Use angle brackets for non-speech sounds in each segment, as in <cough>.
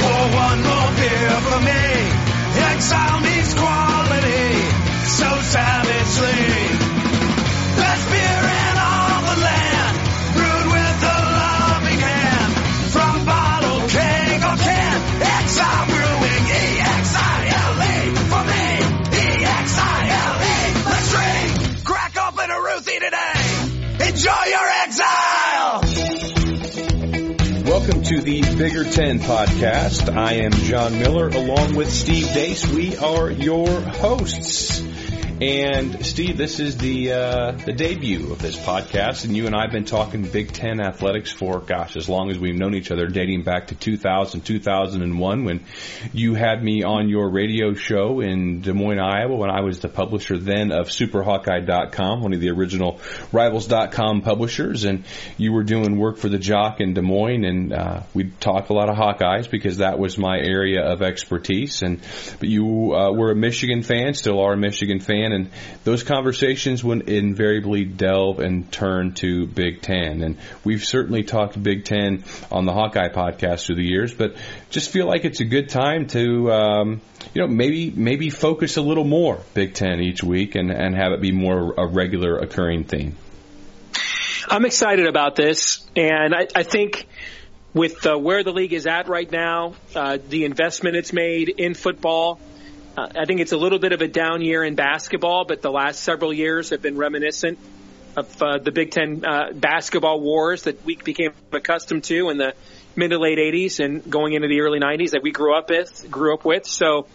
Pour one more beer for me. Exile means quality. So savagely. Best beer in all the land. Brewed with a loving hand. From bottle, keg, or can. Exile Brewing. E-X-I-L-E. For me. E-X-I-L-E. Let's drink. Crack open a Ruthie today. Enjoy your exile. To the Bigger Ten podcast. I am John Miller along with Steve Deace. We are your hosts. And Steve, this is the uh, the debut of this podcast, and you and I have been talking Big Ten athletics for gosh, as long as we've known each other, dating back to 2000, 2001, when you had me on your radio show in Des Moines, Iowa, when I was the publisher then of SuperHawkeye.com, one of the original Rivals.com publishers, and you were doing work for the Jock in Des Moines, and uh, we talked a lot of Hawkeyes because that was my area of expertise. And but you uh, were a Michigan fan, still are a Michigan fan and those conversations would invariably delve and turn to Big Ten. And we've certainly talked Big Ten on the Hawkeye podcast through the years, but just feel like it's a good time to, um, you know, maybe maybe focus a little more Big Ten each week and, and have it be more a regular occurring theme. I'm excited about this, and I, I think with uh, where the league is at right now, uh, the investment it's made in football, uh, I think it's a little bit of a down year in basketball, but the last several years have been reminiscent of uh, the Big Ten uh, basketball wars that we became accustomed to in the mid to late 80s and going into the early 90s that we grew up with. Grew up with. So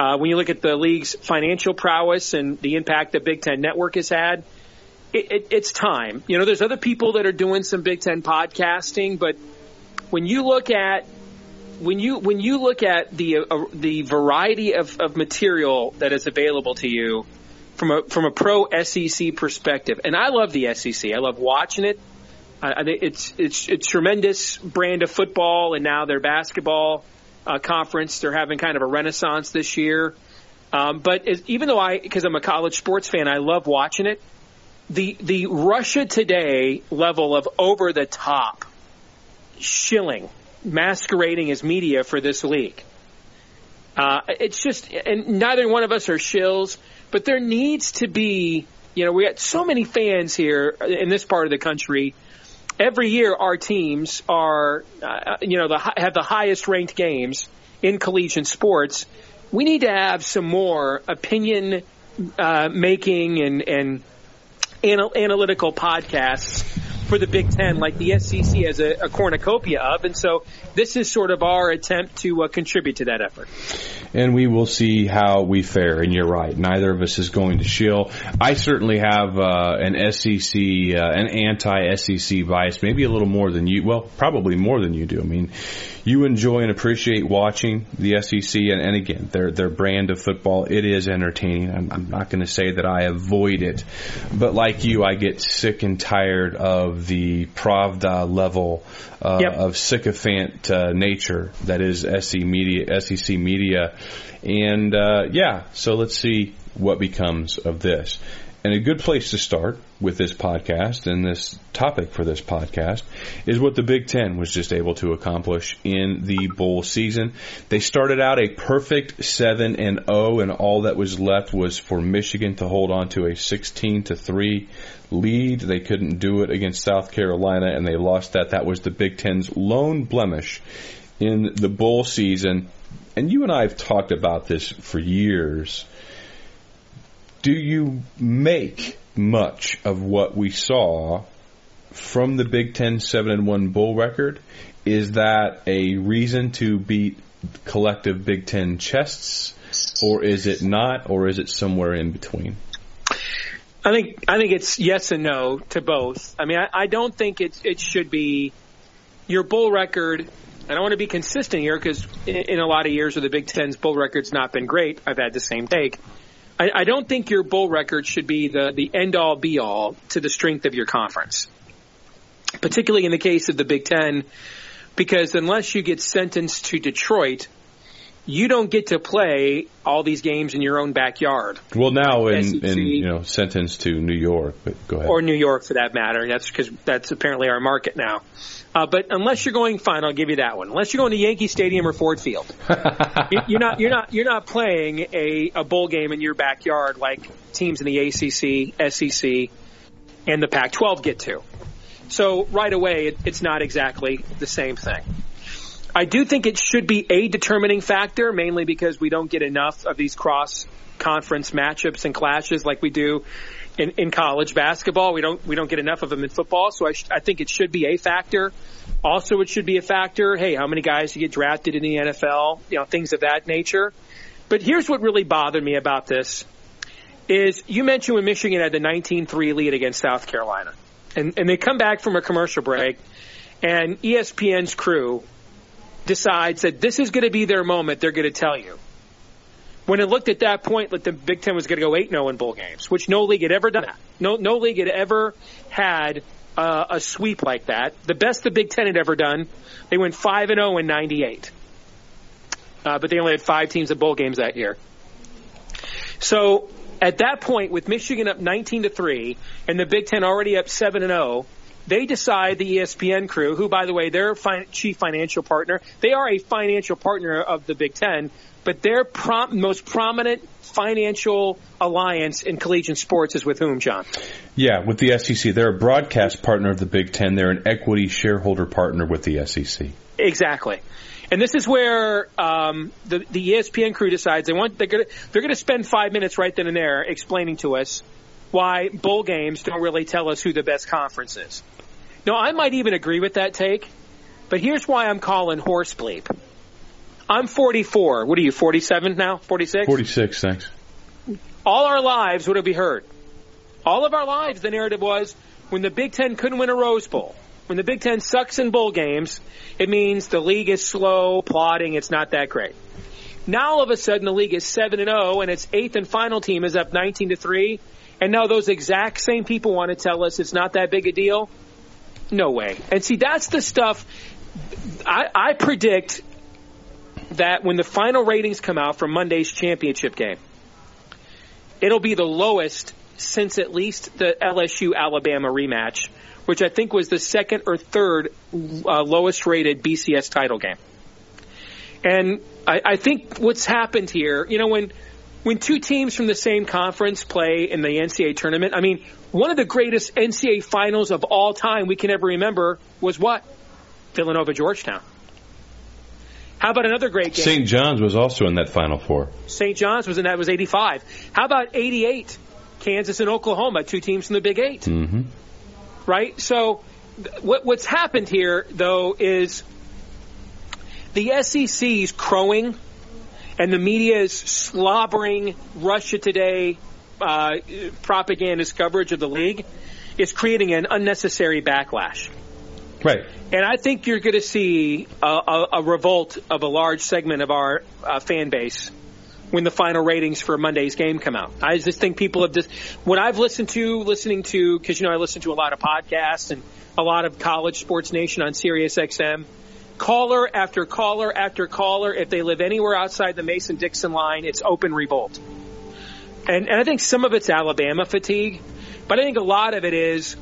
uh, when you look at the league's financial prowess and the impact the Big Ten Network has had, it, it, it's time. You know, there's other people that are doing some Big Ten podcasting, but when you look at when you when you look at the uh, the variety of, of material that is available to you from a from a pro SEC perspective, and I love the SEC. I love watching it. I, I think it's it's it's tremendous brand of football, and now their basketball uh, conference. They're having kind of a renaissance this year. Um, but as, even though I, because I'm a college sports fan, I love watching it. The the Russia Today level of over the top shilling masquerading as media for this league. Uh, it's just, and neither one of us are shills, but there needs to be, you know, we got so many fans here in this part of the country. Every year, our teams are, uh, you know, the, have the highest ranked games in collegiate sports. We need to have some more opinion uh, making and, and anal- analytical podcasts for the Big Ten, like the SEC has a, a cornucopia of. And so this is sort of our attempt to uh, contribute to that effort. And we will see how we fare. And you're right, neither of us is going to shill. I certainly have uh, an SEC, uh, an anti-SEC bias, maybe a little more than you. Well, probably more than you do. I mean, you enjoy and appreciate watching the SEC, and, and again, their their brand of football. It is entertaining. I'm, I'm not going to say that I avoid it, but like you, I get sick and tired of the Pravda level uh, Yep. of sycophant uh, nature that is SEC media. SEC media, and uh, yeah. So let's see what becomes of this. And a good place to start with this podcast and this topic for this podcast is what the Big Ten was just able to accomplish in the bowl season. They started out a perfect 7 and 0 and all that was left was for Michigan to hold on to a 16 to 3 lead. They couldn't do it against South Carolina and they lost that. That was the Big Ten's lone blemish in the bowl season. And you and I have talked about this for years do you make much of what we saw from the Big Ten seven and one bowl record? Is that a reason to beat collective Big Ten chests, or is it not, or is it somewhere in between? I think I think it's yes and no to both. I mean, I, I don't think it it should be your bowl record. And I want to be consistent here because in, in a lot of years where the Big Ten's bowl record's not been great, I've had the same take. I, I don't think your bowl record should be the, the end all be all to the strength of your conference. Particularly in the case of the Big Ten, because unless you get sentenced to Detroit, you don't get to play all these games in your own backyard. Well, now in, in you know sentenced to New York, but go ahead. or New York for that matter. That's because that's apparently our market now. Uh, but unless you're going, fine, I'll give you that one. Unless you're going to Yankee Stadium or Ford Field, <laughs> You- you're not you're not you're not playing a, a bowl game in your backyard like teams in the ACC, SEC, and the Pac-12 get to. So right away, it, it's not exactly the same thing. I do think it should be a determining factor, mainly because we don't get enough of these cross conference matchups and clashes like we do in, in college basketball. We don't we don't get enough of them in football, so I, sh- I think it should be a factor. Also, it should be a factor. Hey, how many guys you get drafted in the NFL? You know, things of that nature. But here's what really bothered me about this: is you mentioned when Michigan had the 19-3 lead against South Carolina, and and they come back from a commercial break, and ESPN's crew decides that this is going to be their moment. They're going to tell you when it looked at that point that the Big Ten was going to go 8-0 in bowl games, which no league had ever done. That. No, no league had ever had uh, a sweep like that. The best the Big Ten had ever done, they went 5-0 in 98. Uh, but they only had five teams at bowl games that year. So at that point, with Michigan up 19 to 3 and the Big Ten already up 7 and 0, they decide the ESPN crew, who by the way, their fin- chief financial partner, they are a financial partner of the Big Ten, but their prom- most prominent financial alliance in collegiate sports is with whom, John? yeah, with the SEC, they're a broadcast partner of the Big Ten. They're an equity shareholder partner with the SEC. Exactly. And this is where um, the the ESPN crew decides they want they're gonna they're gonna spend five minutes right then and there explaining to us why bowl games don't really tell us who the best conference is. Now I might even agree with that take, but here's why I'm calling horse bleep. I'm 44. What are you? 47 now? 46? 46, thanks. all our lives would have been heard. All of our lives, the narrative was when the Big Ten couldn't win a Rose Bowl, when the Big Ten sucks in bowl games, it means the league is slow, plodding, it's not that great. Now all of a sudden the league is 7 and 0 and its eighth and final team is up 19 to 3 and now those exact same people want to tell us it's not that big a deal. No way. And see that's the stuff I, I predict that when the final ratings come out from Monday's championship game, it'll be the lowest since at least the LSU Alabama rematch, which I think was the second or third uh, lowest rated BCS title game. And I, I think what's happened here, you know, when when two teams from the same conference play in the NCAA tournament, I mean, one of the greatest NCAA finals of all time we can ever remember was what? Villanova Georgetown. How about another great game? St. John's was also in that Final Four. St. John's was in that was 85. How about 88? Kansas and Oklahoma, two teams from the Big 8 Mm-hmm. right? So, what, what's happened here, though, is the SEC's crowing, and the media is slobbering Russia Today uh, propagandist coverage of the league is creating an unnecessary backlash. Right. And I think you're going to see a, a, a revolt of a large segment of our uh, fan base when the final ratings for Monday's game come out. I just think people have just, what I've listened to, listening to, because you know I listen to a lot of podcasts and a lot of College Sports Nation on Sirius XM. Caller after caller after caller, if they live anywhere outside the Mason Dixon line, it's open revolt. And, and I think some of it's Alabama fatigue, but I think a lot of it is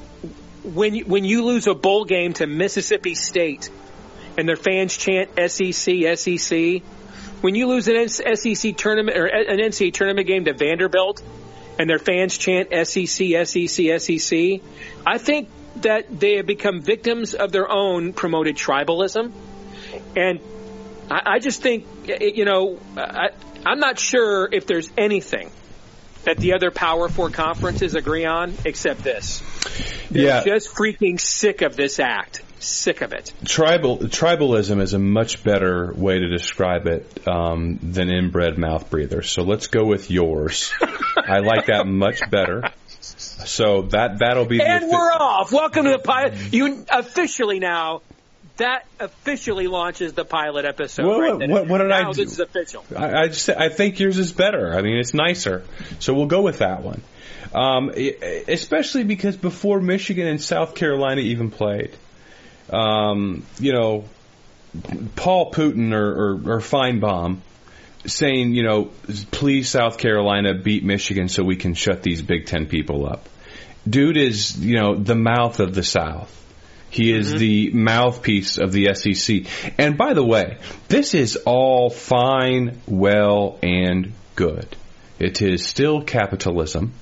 when you, when you lose a bowl game to Mississippi State and their fans chant SEC, SEC, when you lose an SEC tournament or an NCAA tournament game to Vanderbilt and their fans chant SEC, SEC, SEC, I think that they have become victims of their own promoted tribalism. And I, I just think, you know, I, I'm not sure if there's anything that the other Power Four conferences agree on except this. They're Yeah. just freaking sick of this act. Sick of it. Tribal tribalism is a much better way to describe it um, than inbred mouth breather. So let's go with yours. <laughs> I like that much better. So that that'll be the And offi- we're off. Welcome to the pilot. You officially now that officially launches the pilot episode. Well, right what- what- what did I do? This is official. I, I just I think yours is better. I mean, it's nicer, so we'll go with that one. Um, especially because before Michigan and South Carolina even played, um, you know, Paul Putin or, or, or Finebaum saying, you know, please South Carolina beat Michigan so we can shut these Big Ten people up. Dude is, you know, the mouth of the South. He is mm-hmm. the mouthpiece of the SEC. And by the way, this is all fine, well, and good. It is still capitalism,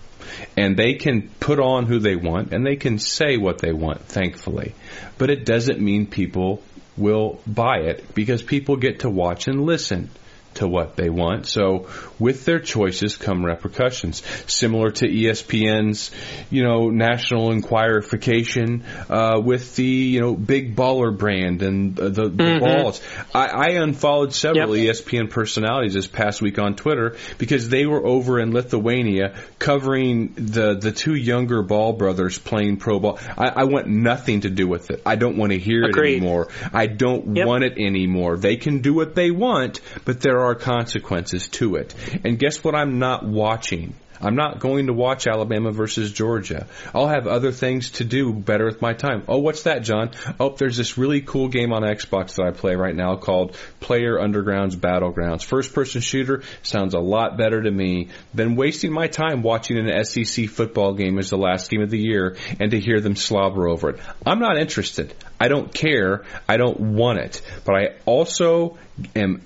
and they can put on who they want, and they can say what they want, thankfully. But it doesn't mean people will buy it because people get to watch and listen to what they want. So with their choices come repercussions. Similar to ESPN's, you know, national inquirification uh, with the, you know, big baller brand and the, the balls. I, I unfollowed several Yep. ESPN personalities this past week on Twitter because they were over in Lithuania covering the the two younger Ball brothers playing pro ball. I, I want nothing to do with it. I don't want to hear Agreed. it anymore. I don't Yep. want it anymore. They can do what they want, but there are consequences to it. And guess what? I'm not watching. I'm not going to watch Alabama versus Georgia. I'll have other things to do better with my time. Oh, what's that, John? Oh, there's this really cool game on Xbox that I play right now called Player Undergrounds Battlegrounds. First person shooter sounds a lot better to me than wasting my time watching an SEC football game as the last game of the year and to hear them slobber over it. I'm not interested. I don't care. I don't want it. But I also am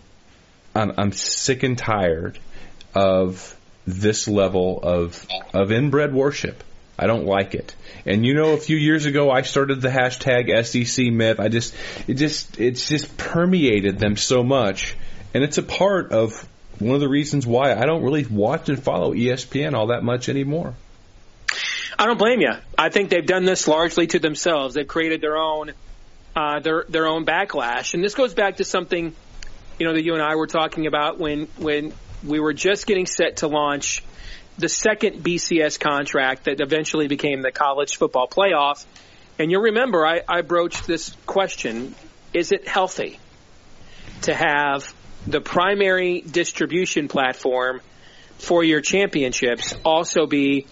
I'm, I'm sick and tired of this level of of inbred worship. I don't like it. And you know, a few years ago, I started the hashtag SEC myth. I just, it just, it's just permeated them so much, and it's a part of one of the reasons why I don't really watch and follow ESPN all that much anymore. I don't blame you. I think they've done this largely to themselves. They've created their own uh, their their own backlash, and this goes back to something you know that you and I were talking about when when we were just getting set to launch the second BCS contract that eventually became the college football playoff. And you'll remember I, I broached this question: Is it healthy to have the primary distribution platform for your championships also be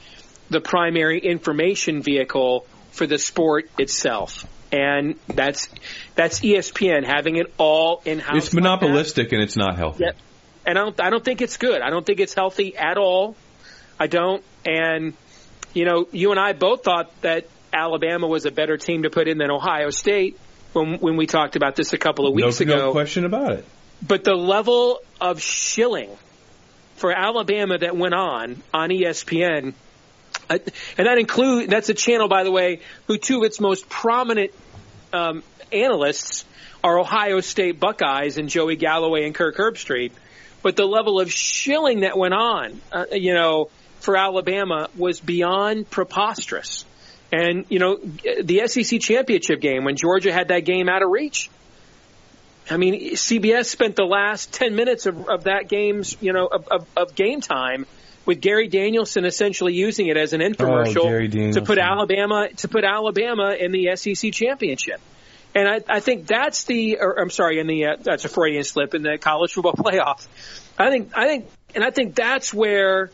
the primary information vehicle for the sport itself. And that's that's ESPN having it all in house. It's monopolistic and it's not healthy. Yep. And I don't I don't think it's good. I don't think it's healthy at all. I don't. And you know, you and I both thought that Alabama was a better team to put in than Ohio State when when we talked about this a couple of No, weeks no ago. question about it. But the level of shilling for Alabama that went on on ESPN, and that include that's a channel, by the way, who two of its most prominent um, analysts are Ohio State Buckeyes and Joey Galloway and Kirk Herbstreit. But the level of shilling that went on, uh, you know, for Alabama was beyond preposterous. And you know, the SEC championship game when Georgia had that game out of reach. I mean, CBS spent the last 10 minutes of, of that game's, you know, of, of, of game time with Gary Danielson essentially using it as an infomercial Oh, to put Alabama to put Alabama in the SEC championship. And I, I think that's the, or I'm sorry, in the uh, that's a Freudian slip in the college football <laughs> playoff. I think I think, and I think that's where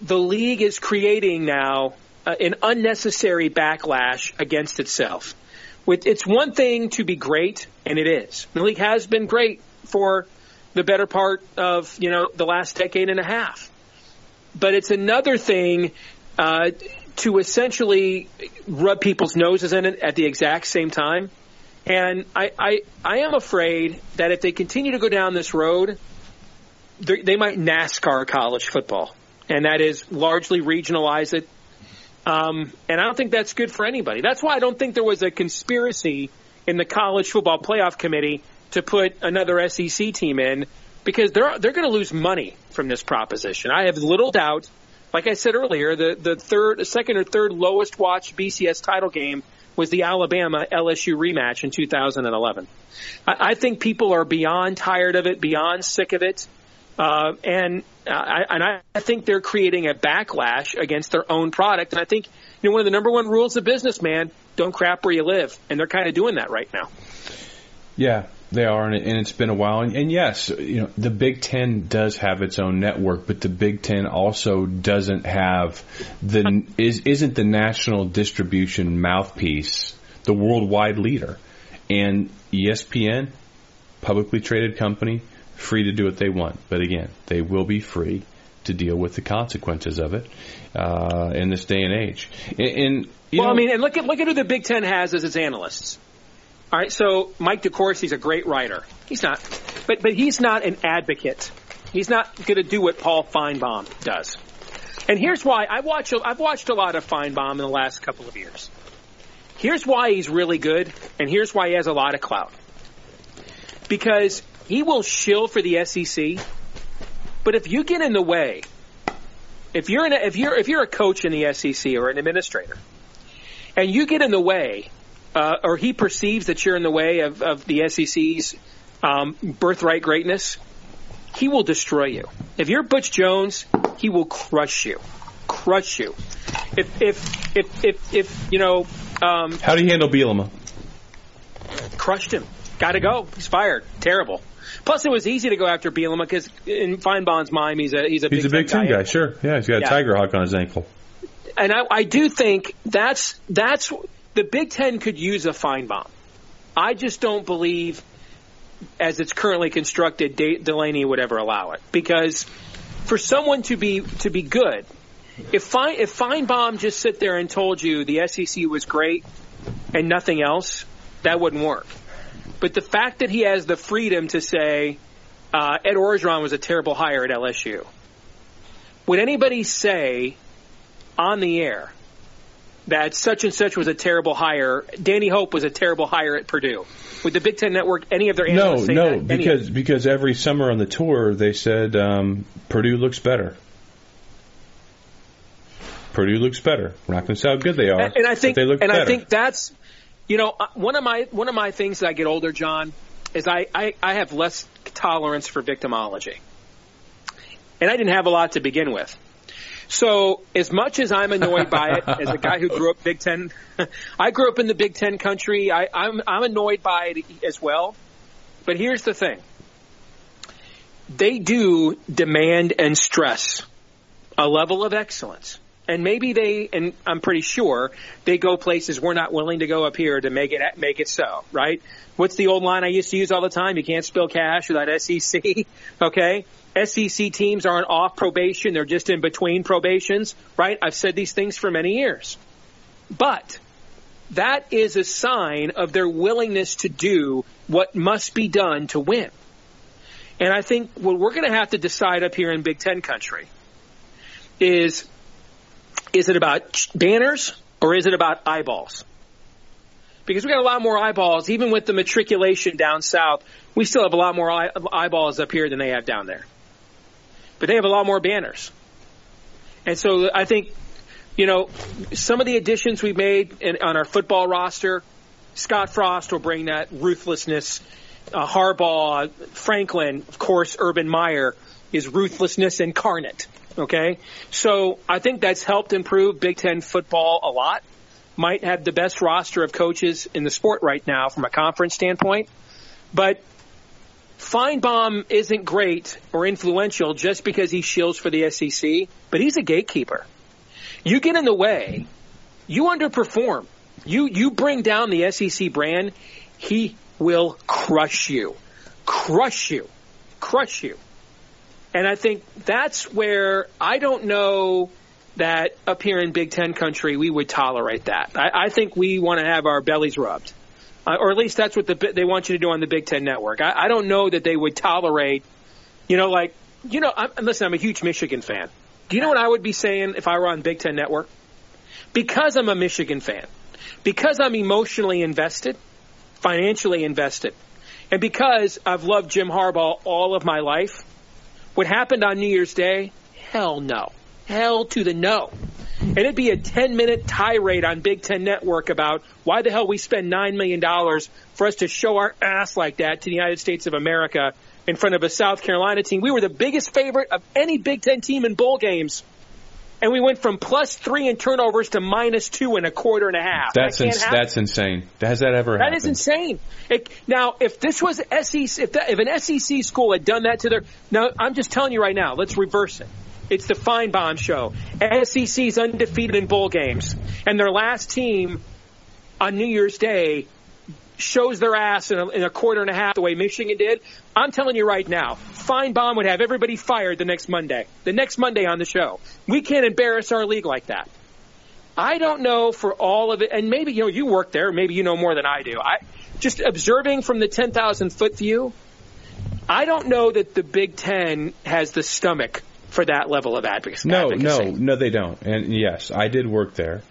the league is creating now uh, an unnecessary backlash against itself. With it's one thing to be great, and it is. The league has been great for the better part of you know the last decade and a half. But it's another thing uh, to essentially rub people's noses in it at the exact same time. And I, I, I am afraid that if they continue to go down this road, they might NASCAR college football, and that is largely regionalize it. Um, and I don't think that's good for anybody. That's why I don't think there was a conspiracy in the college football playoff committee to put another SEC team in because they're they're going to lose money from this proposition. I have little doubt. Like I said earlier, the the third, second or third lowest watched BCS title game was the Alabama LSU rematch in 2011. I, I think people are beyond tired of it, beyond sick of it. Uh, and I, and I think they're creating a backlash against their own product. And I think you know one of the number one rules of business, man, don't crap where you live, and they're kind of doing that right now. Yeah, they are, and, it, has been a while. And, and, yes, you know, the Big Ten does have its own network, but the Big Ten also doesn't have the is isn't the national distribution mouthpiece, the worldwide leader, and ESPN, publicly traded company, free to do what they want. But again, they will be free to deal with the consequences of it uh, in this day and age. And, and well, know, I mean, and look at look at who the Big Ten has as its analysts. All right, so Mike DeCourcy's a great writer. He's not, but but he's not an advocate. He's not going to do what Paul Finebaum does. And here's why I watch. I've watched a lot of Finebaum in the last couple of years. Here's why he's really good, and here's why he has a lot of clout. Because he will shill for the SEC, but if you get in the way, if you're in a, if you're if you're a coach in the SEC or an administrator, and you get in the way uh, or he perceives that you're in the way of, of the SEC's um, birthright greatness, he will destroy you. If you're Butch Jones, he will crush you, crush you. If if if if, if you know, um, how do you handle Bielema? Crushed him. Got to go. He's fired. Terrible. Plus, it was easy to go after Bielema because in Finebaum's mind, he's a he's a he's big a Big Ten guy. guy. Sure, yeah, he's got a yeah. tiger hawk on his ankle. And I, I do think that's that's the Big Ten could use a Finebaum. I just don't believe, as it's currently constructed, Delaney would ever allow it because for someone to be to be good, if Fine if Finebaum just sit there and told you the SEC was great and nothing else, that wouldn't work. But the fact that he has the freedom to say uh, Ed Orgeron was a terrible hire at LSU, would anybody say on the air that such and such was a terrible hire. Danny Hope was a terrible hire at Purdue. Would the Big Ten Network any of their analysts no, no, that? because because every summer on the tour they said um, Purdue looks better. Purdue looks better. We're not going to say how good they are, and, and I think they look and better. I think that's you know uh, one of my one of my things as I get older, John, is I, I, I have less tolerance for victimology, and I didn't have a lot to begin with. So as much as I'm annoyed by it, as a guy who grew up Big Ten, <laughs> I grew up in the Big Ten country. I, I'm I'm annoyed by it as well. But here's the thing: they do demand and stress a level of excellence. And maybe they, and I'm pretty sure they go places we're not willing to go up here to make it make it so, right? What's the old line I used to use all the time? You can't spill cash without SEC. <laughs> okay, SEC teams aren't off probation; they're just in between probations, right? I've said these things for many years, but that is a sign of their willingness to do what must be done to win. And I think what we're going to have to decide up here in Big Ten country is is it about banners or is it about eyeballs? Because we got a lot more eyeballs, even with the matriculation down south. We still have a lot more eye- eyeballs up here than they have down there. But they have a lot more banners. And so I think, you know, some of the additions we've made in, on our football roster, Scott Frost will bring that ruthlessness. Uh, Harbaugh, Franklin, of course, Urban Meyer is ruthlessness incarnate. Okay, so I think that's helped improve Big Ten football a lot. Might have the best roster of coaches in the sport right now from a conference standpoint, but Finebaum isn't great or influential just because he shills for the SEC, but he's a gatekeeper. You get in the way, you underperform, you you bring down the SEC brand, he will crush you, crush you, crush you. And I think that's where I don't know that up here in Big Ten country we would tolerate that. I, I think we want to have our bellies rubbed, uh, or at least that's what the, they want you to do on the Big Ten Network. I, I don't know that they would tolerate, you know, like you know. I'm, listen, I'm a huge Michigan fan. Do you know what I would be saying if I were on Big Ten Network? Because I'm a Michigan fan, because I'm emotionally invested, financially invested, and because I've loved Jim Harbaugh all of my life what happened on New Year's Day? Hell no. Hell to the no. And it'd be a 10 minute tirade on Big Ten Network about why the hell we spend $9 million for us to show our ass like that to the United States of America in front of a South Carolina team. We were the biggest favorite of any Big Ten team in bowl games. and we went from plus three in turnovers to minus two in a quarter and a half. That's that ins- that's insane. Has that ever that happened? is insane. It, now, if this was SEC, if, that, if an SEC school had done that to their, now I'm just telling you right now, let's reverse it. It's the Finebaum show. SEC's undefeated in bowl games, and their last team on New Year's Day shows their ass in a, in a quarter and a half the way Michigan did. I'm telling you right now, Finebaum would have everybody fired the next Monday. The next Monday on the show. We can't embarrass our league like that. I don't know for all of it, and maybe you know you work there, maybe you know more than I do. I just observing from the 10,000 foot view. I don't know that the Big Ten has the stomach for that level of advocacy. No, no, no, they don't. And yes, I did work there.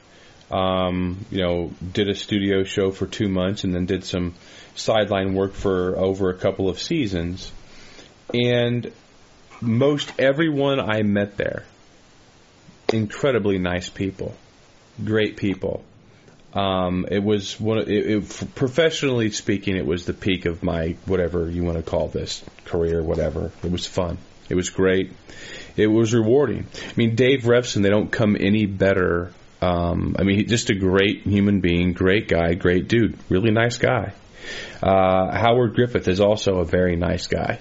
Um, you know, did a studio show for two months, and then did some sideline work for over a couple of seasons. And most everyone I met there, incredibly nice people, great people. Um, it was one. It, it, professionally speaking, it was the peak of my whatever you want to call this career, whatever. It was fun. It was great. It was rewarding. I mean, Dave Revsine, they don't come any better. Um, I mean, just a great human being, great guy, great dude, really nice guy. Uh, Howard Griffith is also a very nice guy.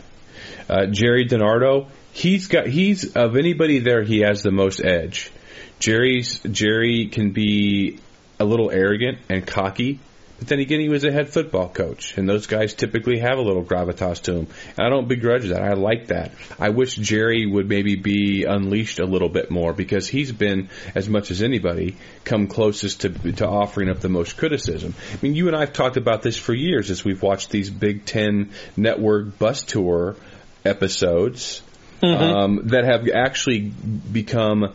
Uh, Jerry DiNardo, he's got he's of anybody there, he has the most edge. Jerry's Jerry can be a little arrogant and cocky, but then again, he was a head football coach, and those guys typically have a little gravitas to them. And I don't begrudge that. I like that. I wish Jerry would maybe be unleashed a little bit more because he's been, as much as anybody, come closest to to offering up the most criticism. I mean, you and I have talked about this for years as we've watched these Big Ten Network bus tour episodes um, that have actually become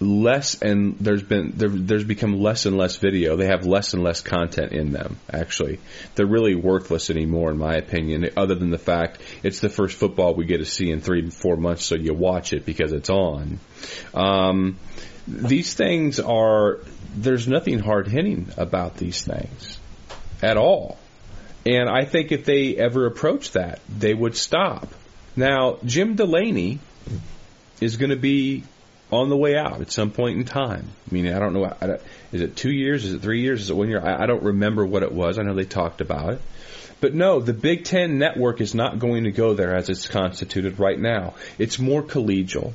less and there's been there, there's become less and less video. They have less and less content in them. Actually, they're really worthless anymore, in my opinion. Other than the fact it's the first football we get to see in three four months, so you watch it because it's on. Um, these things are there's nothing hard hitting about these things at all. And I think if they ever approach that, they would stop. Now, Jim Delaney is going to be on the way out at some point in time. I mean, I don't know. I don't, is it two years? Is it three years? Is it one year? I, I don't remember what it was. I know they talked about it. But no, the Big Ten network is not going to go there as it's constituted right now. It's more collegial.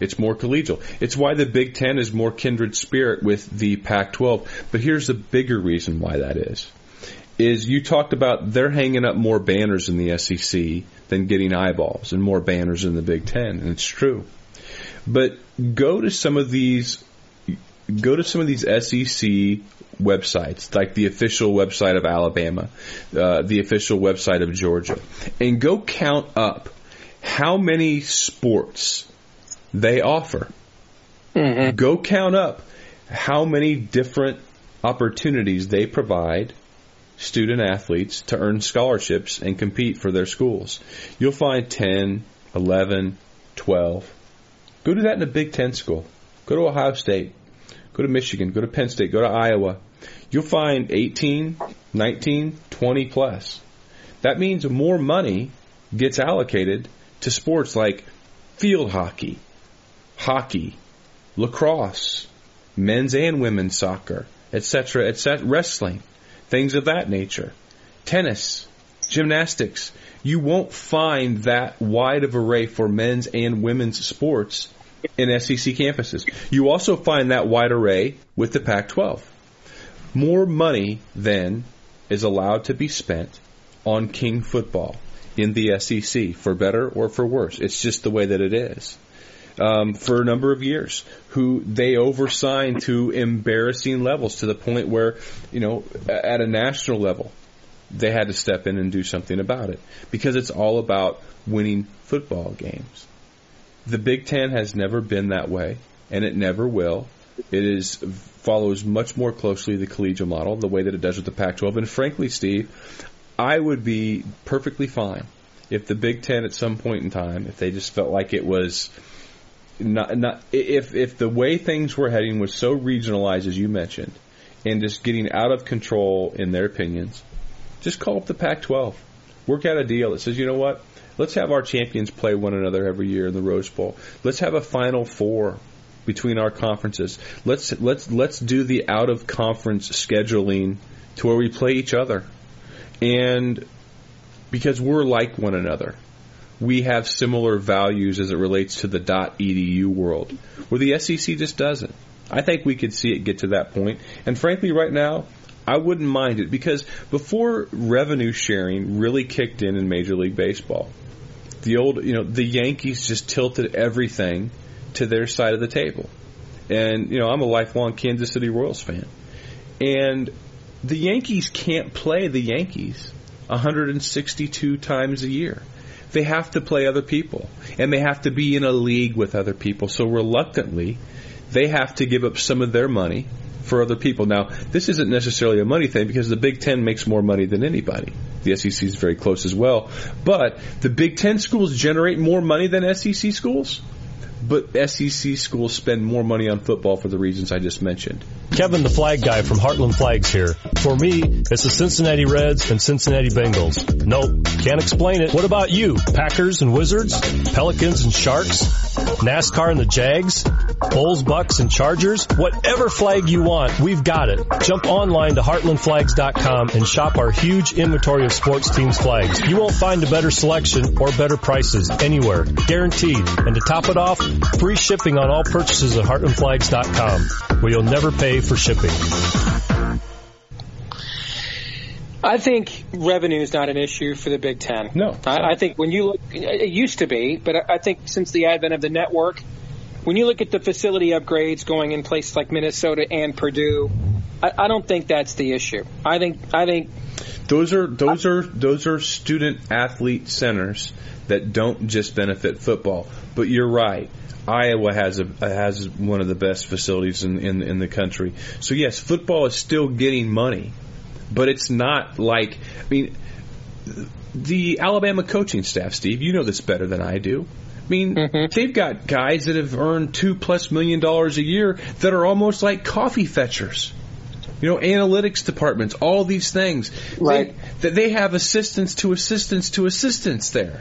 It's more collegial. It's why the Big Ten is more kindred spirit with the Pac 12. But here's the bigger reason why that is. Is you talked about they're hanging up more banners in the SEC than getting eyeballs and more banners in the Big Ten, and it's true. But go to some of these go to some of these SEC websites, like the official website of Alabama, uh, the official website of Georgia, and go count up how many sports they offer. Go count up how many different opportunities they provide student athletes to earn scholarships and compete for their schools. You'll find 10, 11, 12. Go do that in a Big Ten school. Go to Ohio State. Go to Michigan. Go to Penn State. Go to Iowa. You'll find 18, 19, 20 plus. That means more money gets allocated to sports like field hockey, hockey, lacrosse, men's and women's soccer, etc., etc., wrestling, things of that nature, tennis, gymnastics. You won't find that wide of array for men's and women's sports in SEC campuses. You also find that wide array with the Pac 12. More money, then, is allowed to be spent on King football in the SEC, for better or for worse. It's just the way that it is. Um, for a number of years, who they oversigned to embarrassing levels to the point where, you know, at a national level, they had to step in and do something about it because it's all about winning football games. The Big Ten has never been that way, and it never will. It is follows much more closely the collegial model, the way that it does with the Pac-12. And frankly, Steve, I would be perfectly fine if the Big Ten at some point in time, if they just felt like it was not, not if if the way things were heading was so regionalized as you mentioned, and just getting out of control in their opinions, just call up the Pac-12, work out a deal that says, you know what, let's have our champions play one another every year in the Rose Bowl. Let's have a Final Four between our conferences. Let's let's let's do the out of conference scheduling to where we play each other, and because we're like one another, we have similar values as it relates to the .edu world, where the SEC just doesn't. I think we could see it get to that point. point, and frankly, right now. I wouldn't mind it because before revenue sharing really kicked in in Major League Baseball, the old, you know, the Yankees just tilted everything to their side of the table. And, you know, I'm a lifelong Kansas City Royals fan. And the Yankees can't play the Yankees 162 times a year. They have to play other people. And they have to be in a league with other people. So reluctantly, they have to give up some of their money for other people. Now, this isn't necessarily a money thing because the Big Ten makes more money than anybody. The SEC is very close as well. But the Big Ten schools generate more money than SEC schools but SEC schools spend more money on football for the reasons I just mentioned. Kevin, the flag guy from Heartland Flags here. For me, it's the Cincinnati Reds and Cincinnati Bengals. Nope, can't explain it. What about you? Packers and Wizards? Pelicans and Sharks? NASCAR and the Jags? Bulls, Bucks, and Chargers? Whatever flag you want, we've got it. Jump online to heartlandflags.com and shop our huge inventory of sports teams flags. You won't find a better selection or better prices anywhere. Guaranteed. And to top it off, free shipping on all purchases at heartlandflags.com, where you'll never pay for shipping. I think revenue is not an issue for the Big Ten. No. I, I think when you look, it used to be, but I think since the advent of the network, when you look at the facility upgrades going in places like Minnesota and Purdue, I, I don't think that's the issue. I think I think those are those are those are student athlete centers that don't just benefit football. But you're right. Iowa has a has one of the best facilities in, in in the country. So yes, football is still getting money, but it's not like I mean the Alabama coaching staff, Steve. You know this better than I do. I mean, mm-hmm. they've got guys that have earned two plus million dollars a year that are almost like coffee fetchers. You know, analytics departments, all these things. Right. They, that they have assistants to assistants to assistants there.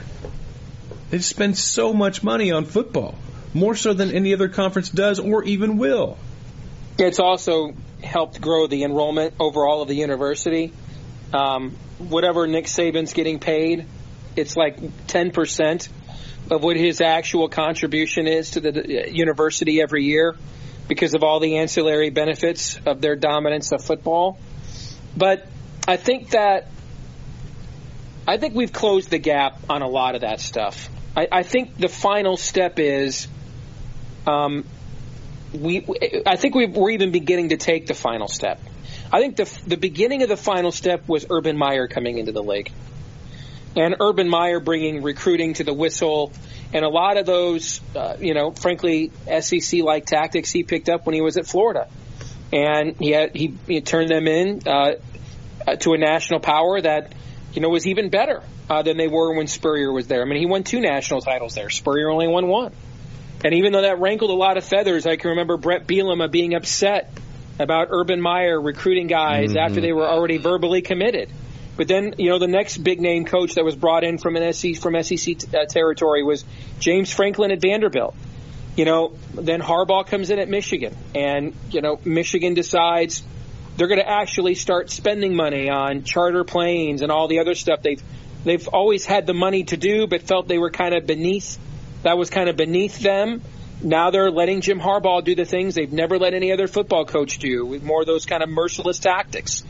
They spend so much money on football, more so than any other conference does or even will. It's also helped grow the enrollment overall of the university. Um, whatever Nick Saban's getting paid, it's like 10% of what his actual contribution is to the university every year because of all the ancillary benefits of their dominance of football. But I think that I think we've closed the gap on a lot of that stuff. I, I think the final step is um, we. I think we are even beginning to take the final step. I think the the beginning of the final step was Urban Meyer coming into the league, and Urban Meyer bringing recruiting to the whistle and a lot of those, uh, you know, frankly, SEC like tactics he picked up when he was at Florida, and he had, he, he turned them in uh, to a national power that you know was even better uh, than they were when Spurrier was there. I mean, he won two national titles there. Spurrier only won one, and even though that rankled a lot of feathers, I can remember Bret Bielema being upset about Urban Meyer recruiting guys mm-hmm. after they were already verbally committed. But then, you know, the next big name coach that was brought in from an SEC from SEC t- uh, territory was James Franklin at Vanderbilt. You know, then Harbaugh comes in at Michigan, and you know, Michigan decides they're going to actually start spending money on charter planes and all the other stuff they've they've always had the money to do, but felt they were kind of beneath that was kind of beneath them. Now they're letting Jim Harbaugh do the things they've never let any other football coach do, with more of those kind of merciless tactics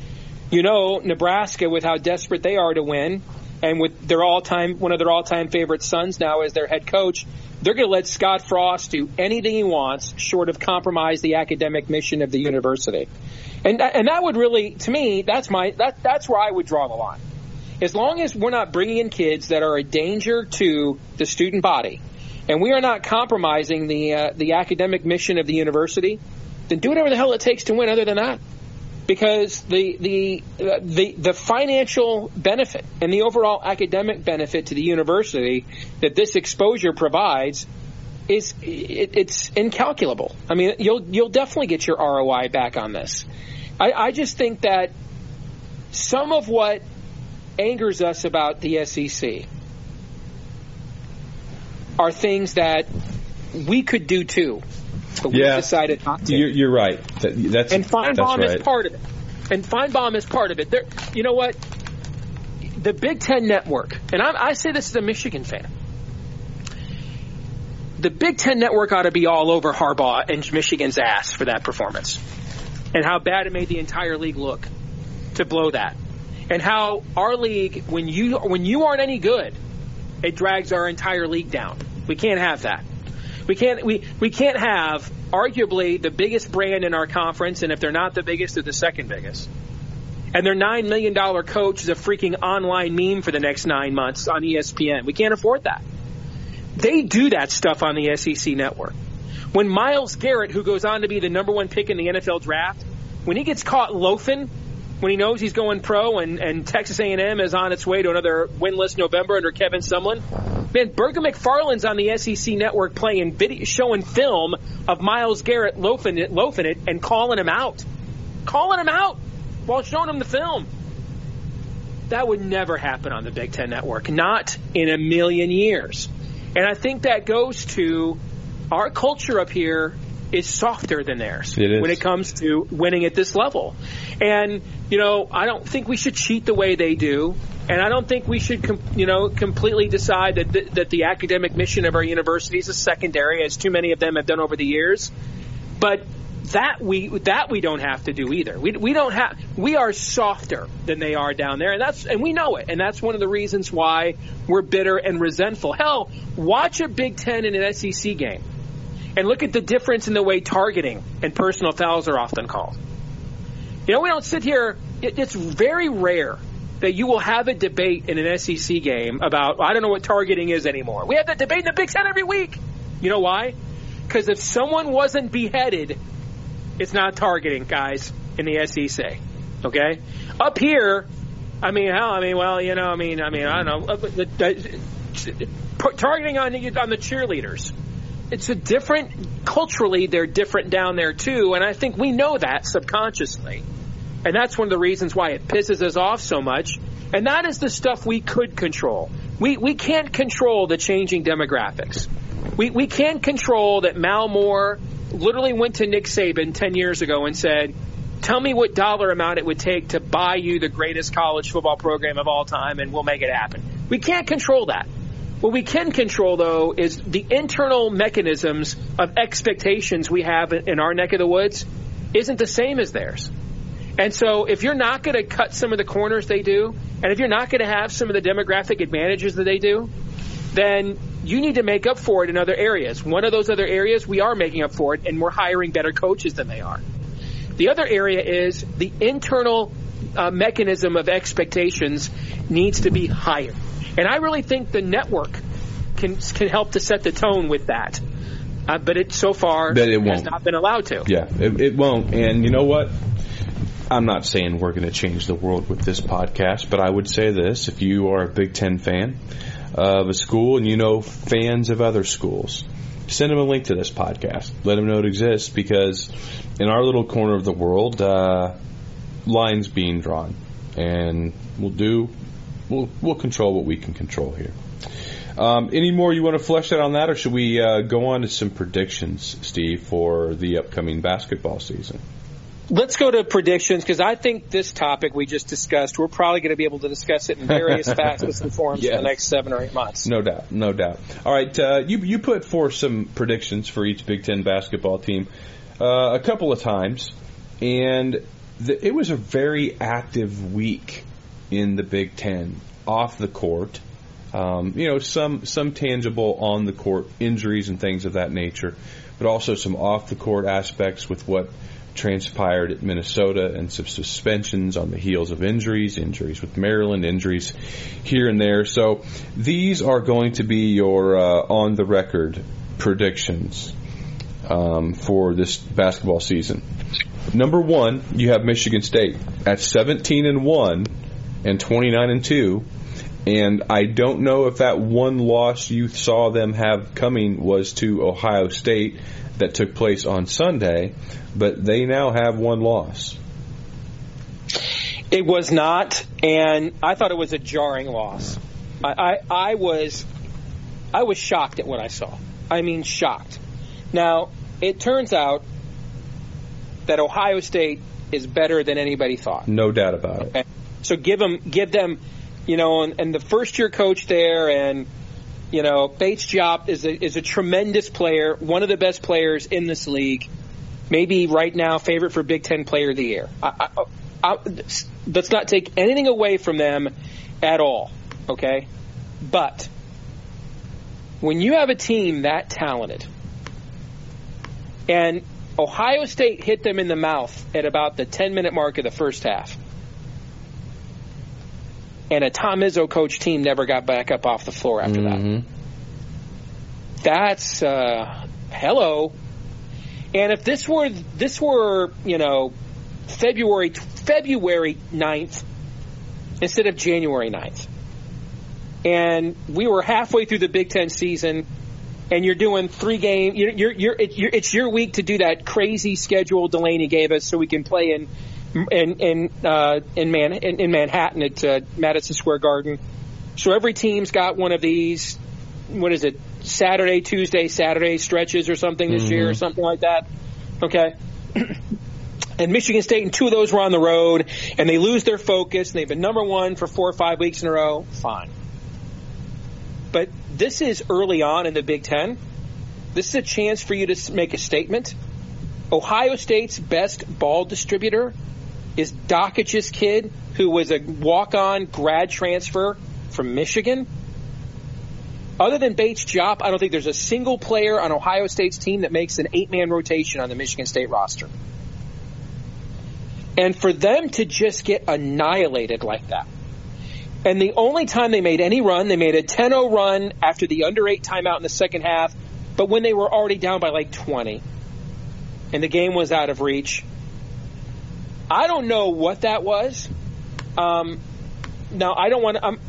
you know, Nebraska, with how desperate they are to win, and with their all-time one of their all-time favorite sons now as their head coach, they're going to let Scott Frost do anything he wants, short of compromise the academic mission of the university. And and that would really, to me, that's my that that's where I would draw the line. As long as we're not bringing in kids that are a danger to the student body, and we are not compromising the uh, the academic mission of the university, then do whatever the hell it takes to win. Other than that because the the uh, the the financial benefit and the overall academic benefit to the university that this exposure provides is it, it's incalculable. I mean, you'll you'll definitely get your ROI back on this. I, I just think that some of what angers us about the SEC are things that we could do too. But we Yeah. decided not to. You're, you're right. That, that's and that's Finebaum right. is part of it. And Finebaum is part of it. There, you know what? The Big Ten Network, and I, I say this as a Michigan fan. The Big Ten Network ought to be all over Harbaugh and Michigan's ass for that performance, and how bad it made the entire league look to blow that, and how our league, when you when you aren't any good, it drags our entire league down. We can't have that. We can't we, we can't have arguably the biggest brand in our conference, and if they're not the biggest, they're the second biggest. And their nine million dollar coach is a freaking online meme for the next nine months on ESPN. We can't afford that. They do that stuff on the SEC network. When Myles Garrett, who goes on to be the number one pick in the NFL draft, when he gets caught loafing, when he knows he's going pro and, and Texas A&M is on its way to another winless November under Kevin Sumlin, man, Booger McFarland's on the SEC network playing video, showing film of Myles Garrett loafing it, loafing it and calling him out, calling him out while showing him the film. That would never happen on the Big Ten Network, not in a million years. And I think that goes to our culture up here is softer than theirs It when it comes to winning at this level. And, you know, I don't think we should cheat the way they do. And I don't think we should, com- you know, completely decide that, th- that the academic mission of our universities is secondary, as too many of them have done over the years. But that we that we don't have to do either. We we don't have we are softer than they are down there, and that's and we know it, and that's one of the reasons why we're bitter and resentful. Hell, watch a Big Ten and an SEC game, and look at the difference in the way targeting and personal fouls are often called. You know, we don't sit here. It, it's very rare that you will have a debate in an SEC game about I don't know what targeting is anymore. We have that debate in the Big Ten every week. You know why? Because if someone wasn't beheaded, it's not targeting, guys, in the SEC. Okay, up here, I mean, hell, I mean, well, you know, I mean, I mean, I don't know, uh, the, targeting on the, on the cheerleaders. It's a different culturally. They're different down there too, and I think we know that subconsciously, and that's one of the reasons why it pisses us off so much. And that is the stuff we could control. We we can't control the changing demographics. We we can't control that Mal Moore literally went to Nick Saban 10 years ago and said, Tell me what dollar amount it would take to buy you the greatest college football program of all time, and we'll make it happen. We can't control that. What we can control, though, is the internal mechanisms of expectations we have in our neck of the woods isn't the same as theirs. And so if you're not going to cut some of the corners they do, and if you're not going to have some of the demographic advantages that they do, then you need to make up for it in other areas. One of those other areas, we are making up for it, and we're hiring better coaches than they are. The other area is the internal uh, mechanism of expectations needs to be higher. And I really think the network can can help to set the tone with that. Uh, but it so far But it has won't. not been allowed to. Yeah, it, it won't. And you know what? I'm not saying we're going to change the world with this podcast, but I would say this: if you are a Big Ten fan of a school and you know fans of other schools, send them a link to this podcast. Let them know it exists because in our little corner of the world, uh, lines being drawn, and we'll do we'll we'll control what we can control here. Um, any more you want to flesh out on that, or should we uh, go on to some predictions, Steve, for the upcoming basketball season? Let's go to predictions because I think this topic we just discussed, we're probably going to be able to discuss it in various <laughs> facets and forms Yes. for the next seven or eight months. No doubt, no doubt. All right, uh, you you put forth some predictions for each Big Ten basketball team uh, a couple of times, and the, it was a very active week in the Big Ten off the court. Um, you know, some some tangible on the court injuries and things of that nature, but also some off the court aspects with what transpired at Minnesota and some suspensions on the heels of injuries, injuries with Maryland, injuries here and there. So these are going to be your uh, on the record predictions um, for this basketball season. Number one, you have Michigan State at 17 and one and 29 and two. And I don't know if that one loss you saw them have coming was to Ohio State that took place on Sunday, but they now have one loss. It was not, and I thought it was a jarring loss. I, I, I was, I was shocked at what I saw. I mean, shocked. Now, it turns out that Ohio State is better than anybody thought. No doubt about it. So give them, give them, you know, and, and the first year coach there, and you know, Bates Diop is a is a tremendous player, one of the best players in this league. Maybe right now, favorite for Big Ten Player of the Year. I, I, I, let's not take anything away from them at all, okay? But when you have a team that talented, and Ohio State hit them in the mouth at about the 10 minute mark of the first half. And a Tom Izzo coach team never got back up off the floor after Mm-hmm. that. That's uh, hello. And if this were this were you know February February 9th instead of January 9th, and we were halfway through the Big Ten season, and you're doing three game. You're, you're, you're, it, you're, it's your week to do that crazy schedule Delaney gave us, so we can play in in in uh, in, Man, in, in Manhattan at uh, Madison Square Garden. So every team's got one of these. What is it? Saturday, Tuesday, Saturday stretches or something this year, or something like that. Okay. And Michigan State and two of those were on the road, and they lose their focus, and they've been number one for four or five weeks in a row. Fine. But this is early on in the Big Ten. This is a chance for you to make a statement. Ohio State's best ball distributor is Dakich's kid, who was a walk-on grad transfer from Michigan. Other than Bates Diop, I don't think there's a single player on Ohio State's team that makes an eight-man rotation on the Michigan State roster. And for them to just get annihilated like that, and the only time they made any run, they made a 10-0 run after the under eight timeout in the second half, but when they were already down by like 20, and the game was out of reach. I don't know what that was. Um, now I don't want to. Um,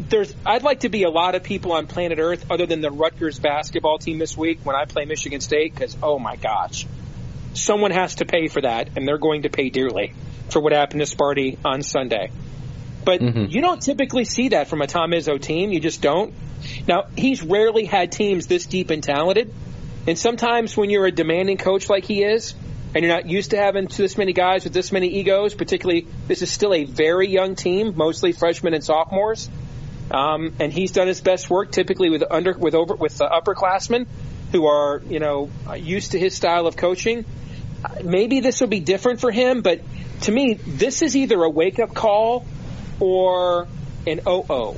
there's. I'd like to be a lot of people on planet Earth other than the Rutgers basketball team this week when I play Michigan State because oh my gosh, someone has to pay for that, and they're going to pay dearly for what happened to Sparty on Sunday. But you don't typically see that from a Tom Izzo team. You just don't. Now he's rarely had teams this deep and talented, and sometimes when you're a demanding coach like he is, and you're not used to having this many guys with this many egos, particularly this is still a very young team, mostly freshmen and sophomores. Um, and he's done his best work typically with under with over with uh, upperclassmen who are you know used to his style of coaching. Maybe this will be different for him, but to me, this is either a wake up call or an oh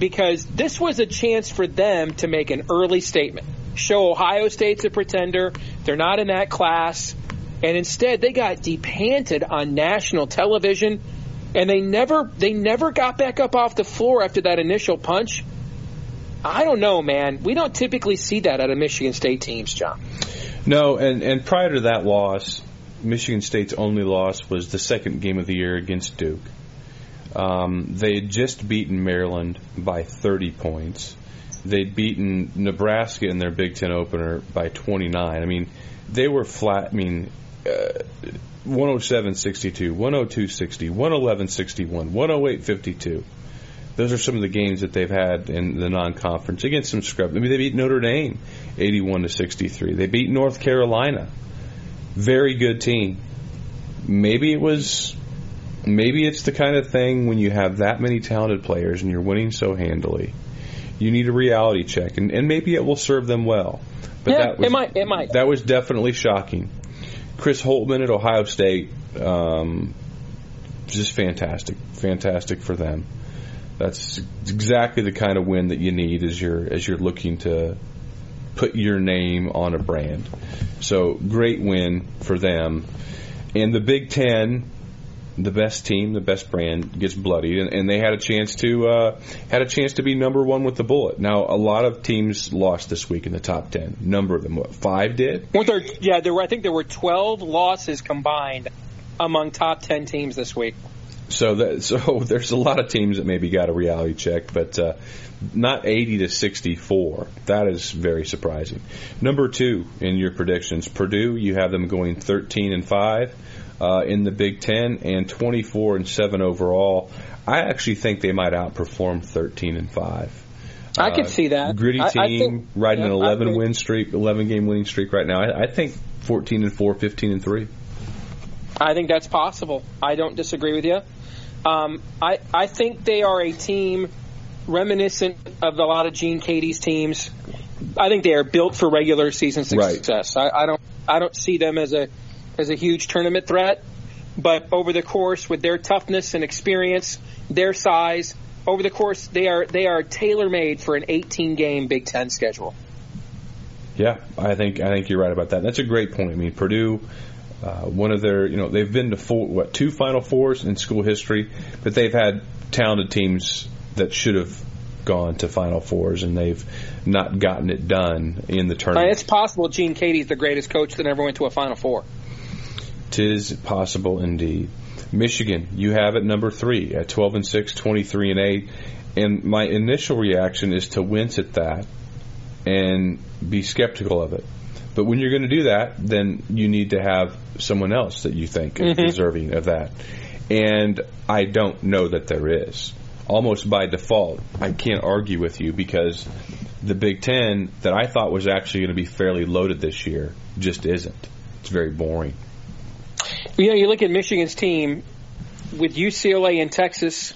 because this was a chance for them to make an early statement, show Ohio State's a pretender, they're not in that class, and instead they got depanted on national television, and they never they never got back up off the floor after that initial punch. I don't know, man. We don't typically see that out of Michigan State teams, John. No, and, and prior to that loss, Michigan State's only loss was the second game of the year against Duke. Um, they had just beaten Maryland by 30 points. They'd beaten Nebraska in their Big Ten opener by 29. I mean, they were flat. I mean, uh, 107 62, 102 60, 111 61, 108 52. Those are some of the games that they've had in the non-conference against some scrub. I mean, they beat Notre Dame, 81 to 63. They beat North Carolina, very good team. Maybe it was, maybe it's the kind of thing when you have that many talented players and you're winning so handily, you need a reality check, and, and maybe it will serve them well. But Yeah, that was, it might- it might. That was definitely shocking. Chris Holtmann at Ohio State, um, just fantastic, fantastic for them. That's exactly the kind of win that you need as you're as you're looking to put your name on a brand. So great win for them. And the Big Ten, the best team, the best brand gets bloodied, and, and they had a chance to uh, had a chance to be number one with the bullet. Now a lot of teams lost this week in the top ten. Number of them, what five did? There, yeah, there were. I think there were 12 losses combined among top 10 teams this week. So that <laughs> so there's a lot of teams that maybe got a reality check, but uh, not 80 to 64. That is very surprising. Number two in your predictions, Purdue. You have them going 13 and five uh, in the Big Ten and 24 and seven overall. I actually think they might outperform 13 and five. I could see that. Gritty I- I team, think- riding an yeah, I 11 agree. win streak, 11 game winning streak right now. I, I think 14 and 4, 15 and 3. I think that's possible. I don't disagree with you. Um, I I think they are a team reminiscent of a lot of Gene Keady's teams. I think they are built for regular season Right. success. I, I don't I don't see them as a as a huge tournament threat, but over the course with their toughness and experience, their size, over the course they are they are tailor made for an 18 game Big Ten schedule. Yeah, I think I think you're right about that. That's a great point. I mean, Purdue, uh, one of their, you know, they've been to four, what two Final Fours in school history, but they've had talented teams that should have gone to Final Fours, and they've not gotten it done in the tournament. it's possible Gene Keady's the greatest coach that ever went to a Final Four. Tis possible indeed. Michigan, you have it number three at 12 and 6, 23 and 8. And my initial reaction is to wince at that and be skeptical of it. But when you're going to do that, then you need to have someone else that you think is mm-hmm. deserving of that. And I don't know that there is. Almost by default, I can't argue with you because the Big Ten that I thought was actually going to be fairly loaded this year just isn't. It's very boring. You know, you look at Michigan's team with UCLA and Texas.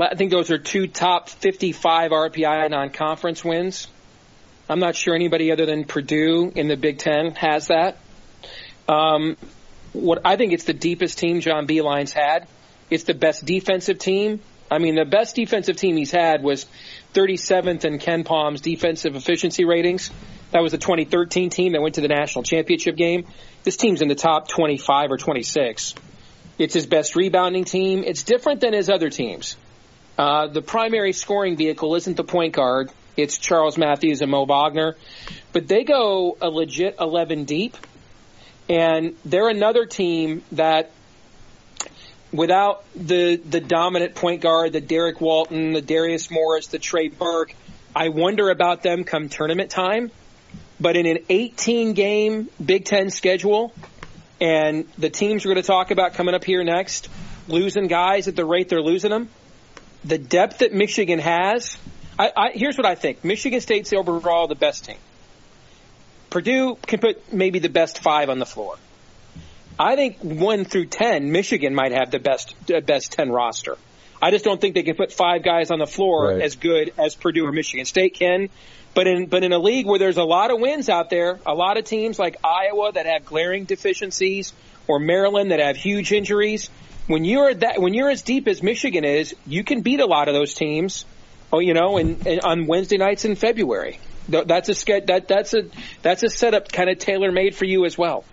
I think those are two top 55 RPI non-conference wins. I'm not sure anybody other than Purdue in the Big Ten has that. Um, what I think it's the deepest team John Beilein's had. It's the best defensive team. I mean, the best defensive team he's had was 37th in KenPom's defensive efficiency ratings. That was the 2013 team that went to the national championship game. This team's in the top 25 or 26. It's his best rebounding team. It's different than his other teams. Uh, the primary scoring vehicle isn't the point guard. It's Charles Matthews and Mo Wagner. But they go a legit 11 deep. And they're another team that, without the, the dominant point guard, the Derrick Walton, the Darius Morris, the Trey Burke, I wonder about them come tournament time. But in an 18 game Big Ten schedule, and the teams we're going to talk about coming up here next, losing guys at the rate they're losing them, the depth that Michigan has, I, I, here's what I think. Michigan State's overall the best team. Purdue can put maybe the best five on the floor. I think one through ten, Michigan might have the best uh, best ten roster. I just don't think they can put five guys on the floor Right. as good as Purdue or Michigan State can. But in but in a league where there's a lot of wins out there, a lot of teams like Iowa that have glaring deficiencies, or Maryland that have huge injuries. When you're that when you're as deep as Michigan is, you can beat a lot of those teams. Oh, you know, and, and on Wednesday nights in February. That's a that that's a that's a setup kind of tailor made for you as well.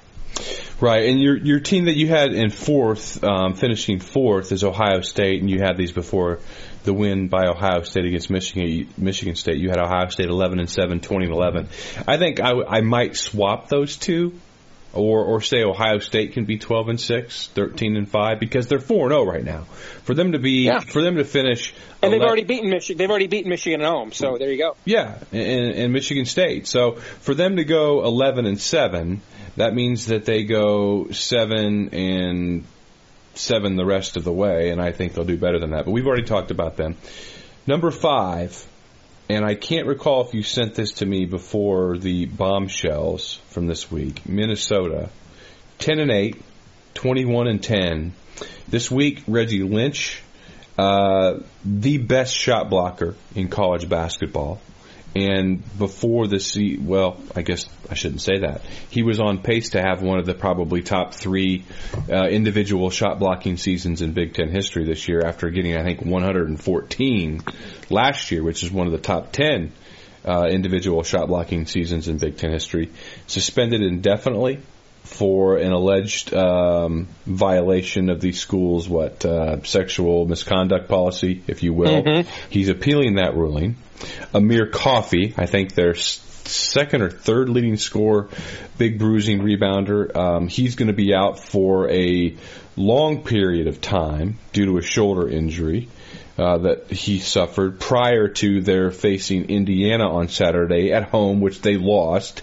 Right, and your your team that you had in fourth, um, finishing fourth, is Ohio State, and you had these before the win by Ohio State against Michigan. Michigan State, you had Ohio State eleven and 7, 20 and eleven. I think I, I might swap those two, or or say Ohio State can be twelve and 6, 13 and five, because they're four and zero right now. For them to be, Yeah. for them to finish, And they've 11 already beaten Michigan. They've already beaten Michigan at home. So there you go. Yeah, and, and Michigan State. So for them to go 11 and 7, that means that they go 7 and 7 the rest of the way, and I think they'll do better than that. But we've already talked about them. Number 5, and I can't recall if you sent this to me before the bombshells from this week, Minnesota. 10 and 8, 21 and 10. This week, Reggie Lynch, uh, the best shot blocker in college basketball. And before the se- well, I guess I shouldn't say that. He was on pace to have one of the probably top three uh, individual shot blocking seasons in Big Ten history this year after getting, I think, 114 last year, which is one of the top 10 uh, individual shot blocking seasons in Big Ten history. Suspended indefinitely for an alleged um, violation of the school's what uh, sexual misconduct policy, if you will. He's appealing that ruling. Amir Coffey, I think their second or third leading scorer, big bruising rebounder. Um, he's going to be out for a long period of time due to a shoulder injury. Uh, that he suffered prior to their facing Indiana on Saturday at home, which they lost.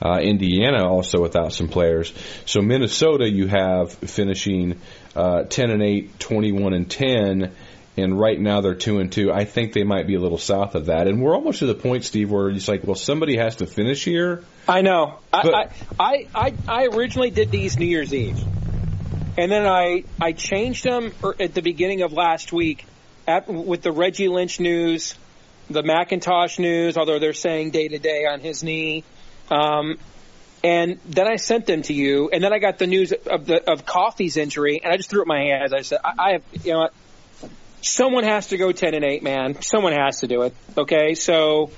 Uh, Indiana also without some players. So Minnesota, you have finishing uh, 10 and 8, 21 and 10, and right now they're two and two. I think they might be a little south of that, and we're almost to the point, Steve, where it's like, well, somebody has to finish here. I know. But- I, I, I, I originally did these New Year's Eve, and then I I changed them er- at the beginning of last week at, with the Reggie Lynch news, the McIntosh news, although they're saying day to day on his knee. Um, and then I sent them to you, and then I got the news of the of Coffey's injury, and I just threw up my hands. I said, I, I have, you know, someone has to go ten and eight, man. Someone has to do it. Okay, so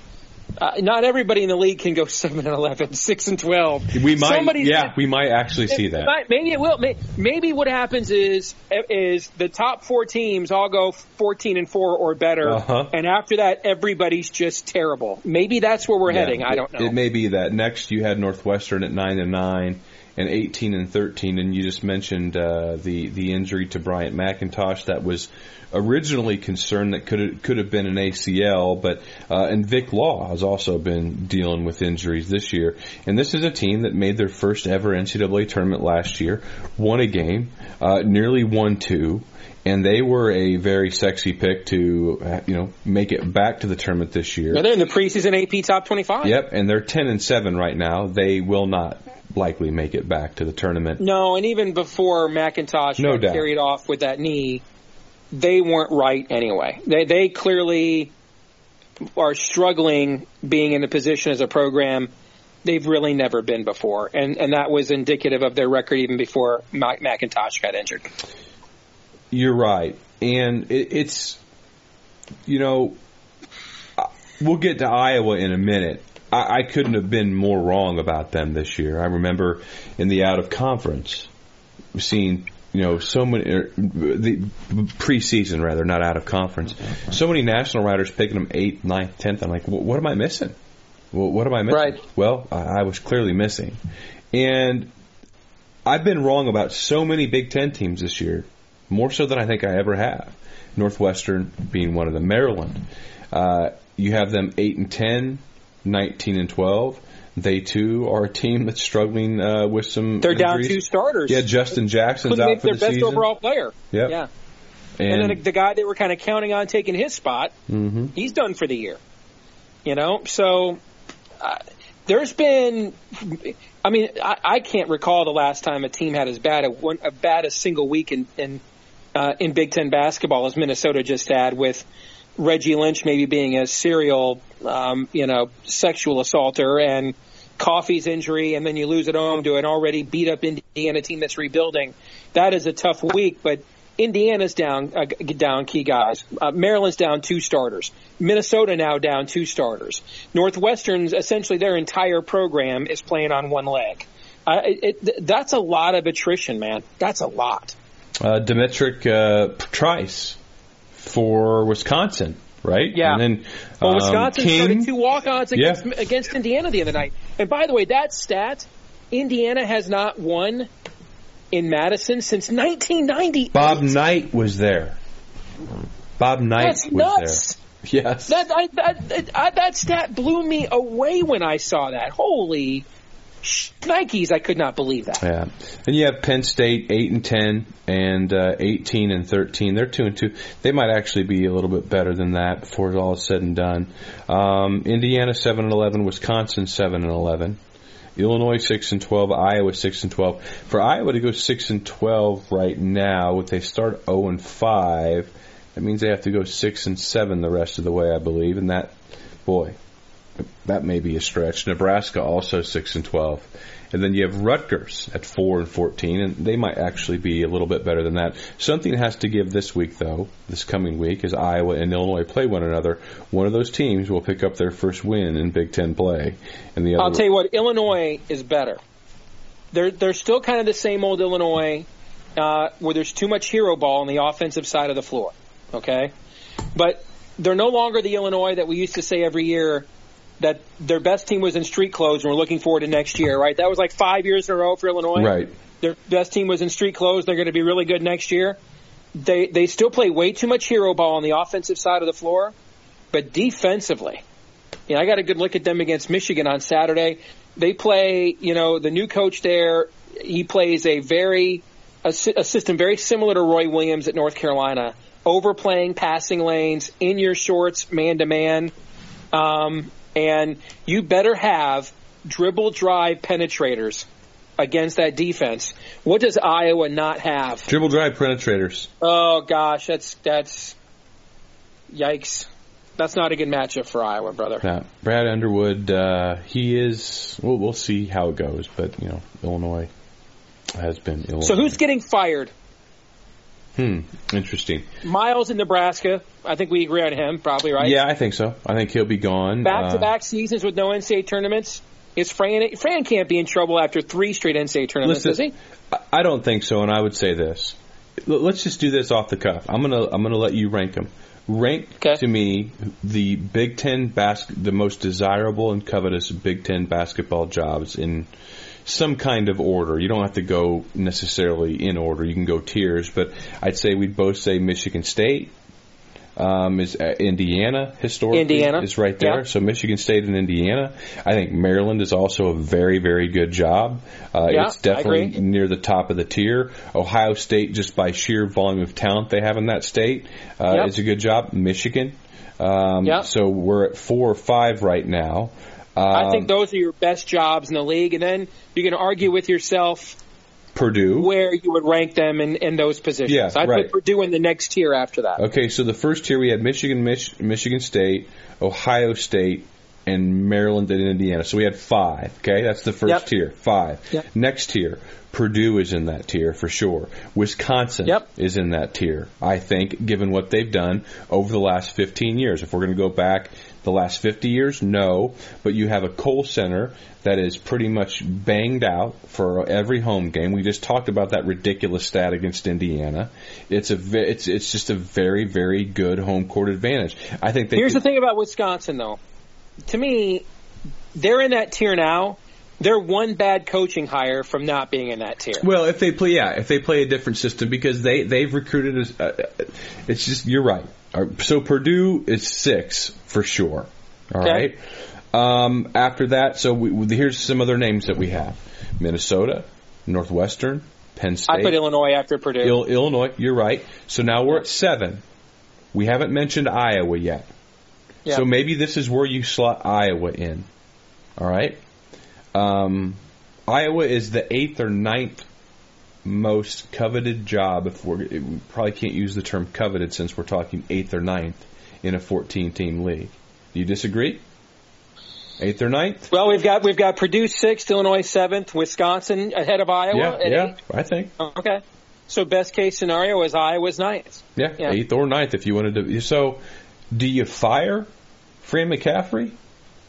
uh, not everybody in the league can go <laughs> seven and 11, 6 and twelve. We might, Somebody's yeah, we might actually see that. might- maybe it will. May- Maybe what happens is is the top four teams all go fourteen and four or better, Uh-huh. and after that, everybody's just terrible. Maybe that's where we're Yeah, heading. I don't it- know. It may be that next you had Northwestern at nine and nine and eighteen and thirteen, and you just mentioned uh, the the injury to Bryant McIntosh that was originally concerned that could have, could have been an ACL, but uh, and Vic Law has also been dealing with injuries this year, and this is a team that made their first ever NCAA tournament last year, won a game, uh, nearly won two. And they were a very sexy pick to, you know, make it back to the tournament this year. Yeah, they're in the preseason AP top twenty-five. Yep, and they're ten and seven right now. They will not likely make it back to the tournament. No, and even before McIntosh No got carried off with that knee, they weren't right anyway. They they clearly are struggling being in a position as a program they've really never been before, and and that was indicative of their record even before Mac- McIntosh got injured. You're right, and it, it's you know we'll get to Iowa in a minute. I, I couldn't have been more wrong about them this year. I remember in the out of conference seeing you know so many er, the preseason rather not out of conference so many national writers picking them eighth, ninth, tenth. I'm like, "Wh- what am I missing? Well, what am I missing? Right. Well, I, I was clearly missing, and I've been wrong about so many Big Ten teams this year, more so than I think I ever have. Northwestern being one of them. Maryland, uh, you have them eight and 10, 19 and twelve. They too are a team that's struggling uh, with some. They're down two starters. Yeah, Justin Jackson's Couldn't out make for their the best season. overall player. Yep. Yeah, and, and, then the guy they were kind of counting on taking his spot, hmm he's done for the year. You know, so uh, there's been. I mean, I, I can't recall the last time a team had as bad a one a bad a single week in in, uh, in Big Ten basketball as Minnesota just had with Reggie Lynch maybe being a serial, um, you know, sexual assaulter and Coffey's injury, and then you lose at home to an already beat up Indiana team that's rebuilding. That is a tough week, but Indiana's down uh, down key guys. Uh, Maryland's down two starters. Minnesota now down two starters. Northwestern's essentially their entire program is playing on one leg. Uh, it, it, that's a lot of attrition, man. That's a lot. uh, Trice for Wisconsin, right? Yeah. And then Well, um, Wisconsin King, started two walk-ons against Yeah. against Indiana the other night. And by the way, that stat, Indiana has not won in Madison since 1990. Bob Knight was there. Bob Knight That's was nuts. there. Yes. That I, that that, I, that stat blew me away when I saw that. Holy Nikes! I could not believe that. Yeah, and you have Penn State eight and ten and uh, eighteen and thirteen. They're two and two. They might actually be a little bit better than that before it's all said and done. Um, Indiana seven and eleven. Wisconsin seven and eleven. Illinois six and twelve. Iowa six and twelve. For Iowa to go six and twelve right now, if they start zero and five, that means they have to go six and seven the rest of the way, I believe. And that, boy, that may be a stretch. Nebraska also six and twelve, and then you have Rutgers at four and fourteen, and they might actually be a little bit better than that. Something has to give this week, though. This coming week, as Iowa and Illinois play one another, one of those teams will pick up their first win in Big Ten play, and the other. I'll tell you what, Illinois is better. They're they're still kind of the same old Illinois, uh, where there's too much hero ball on the offensive side of the floor. Okay, but they're no longer the Illinois that we used to say every year that their best team was in street clothes and we're looking forward to next year. Right? That was like five years in a row for Illinois. right. Their best team was in street clothes. They're going to be really good next year. They they still play way too much hero ball on the offensive side of the floor, but defensively, you know, I got a good look at them against Michigan on Saturday. They play, you know, the new coach there. He plays a very a, a system very similar to Roy Williams at North Carolina, overplaying passing lanes in your shorts, man to man, um, and you better have dribble drive penetrators against that defense. What does Iowa not have? Dribble drive penetrators. Oh gosh, that's that's yikes. That's not a good matchup for Iowa, brother. Now, Brad Underwood, uh, he is. We'll, we'll see how it goes, but you know, Illinois has been Illinois. So who's getting fired? Hmm. Interesting. Miles in Nebraska. I think we agree on him, probably right. Yeah, I think so. I think he'll be gone. Back to back seasons with no NCAA tournaments. Is Fran? Fran can't be in trouble after three straight NCAA tournaments, Listen, does he? I- I don't think so, and I would say this. Let's just do this off the cuff. I'm gonna I'm gonna let you rank them. Rank Okay. to me the Big Ten bas- the most desirable and covetous Big Ten basketball jobs in some kind of order. You don't have to go necessarily in order. You can go tiers, but I'd say we'd both say Michigan State. Um, is uh, Indiana historically Indiana, is right there. So Michigan State and Indiana. I think Maryland is also a very very good job. Uh, Yeah, it's definitely near the top of the tier. Ohio State, just by sheer volume of talent they have in that state, uh, Yep. is a good job. Michigan. Um, Yep. So we're at four or five right now. Um, I think those are your best jobs in the league, and then you can argue with yourself Purdue. where you would rank them in, in those positions. Yeah, I'd right. put Purdue in the next tier after that. Okay, so the first tier we had Michigan, Mich- Michigan State, Ohio State, and Maryland and Indiana. So we had five. Okay, that's the first Yep. tier. Five. Yep. Next tier, Purdue is in that tier for sure. Wisconsin Yep. is in that tier. I think, given what they've done over the last 15 years. If we're going to go back the last 50 years, no. But you have a Kohl Center that is pretty much banged out for every home game. We just talked about that ridiculous stat against Indiana. It's a it's it's just a very very good home court advantage. I think they Here's could- the thing about Wisconsin, though. To me, they're in that tier now. They're one bad coaching hire from not being in that tier. Well, if they play, yeah, if they play a different system, because they they've recruited. As, uh, it's just you're right. So Purdue is six for sure. All Okay. right. Um, after that, so we, we- here's some other names that we have: Minnesota, Northwestern, Penn State, I put Illinois after Purdue. Il- Illinois. You're right. So now we're at seven. We haven't mentioned Iowa yet. Yeah. So maybe this is where you slot Iowa in. All right. Um, Iowa is the eighth or ninth most coveted job. If we're, we probably can't use the term coveted since we're talking eighth or ninth in a 14-team league. Do you disagree? Eighth or ninth? well, we've got we've got Purdue sixth, Illinois seventh, Wisconsin ahead of Iowa. yeah, yeah. eight. I think. Okay. So best case scenario is Iowa's ninth. Yeah, Yeah. eighth or ninth if you wanted to. So, do you fire Fran McCaffery?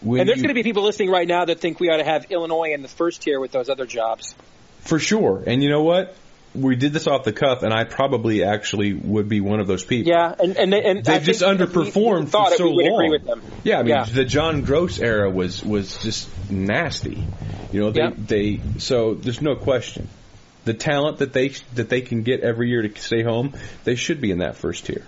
When And there's you- going to be people listening right now that think we ought to have Illinois in the first tier with those other jobs. For sure. And you know what? We did this off the cuff, and I probably actually would be one of those people. Yeah, and and, and I They've just think if we underperformed thought for so long. agree with them. Yeah, I mean Yeah. the John Groce era was was just nasty. You know, they Yeah. they so there's no question. The talent that they that they can get every year to stay home, they should be in that first tier.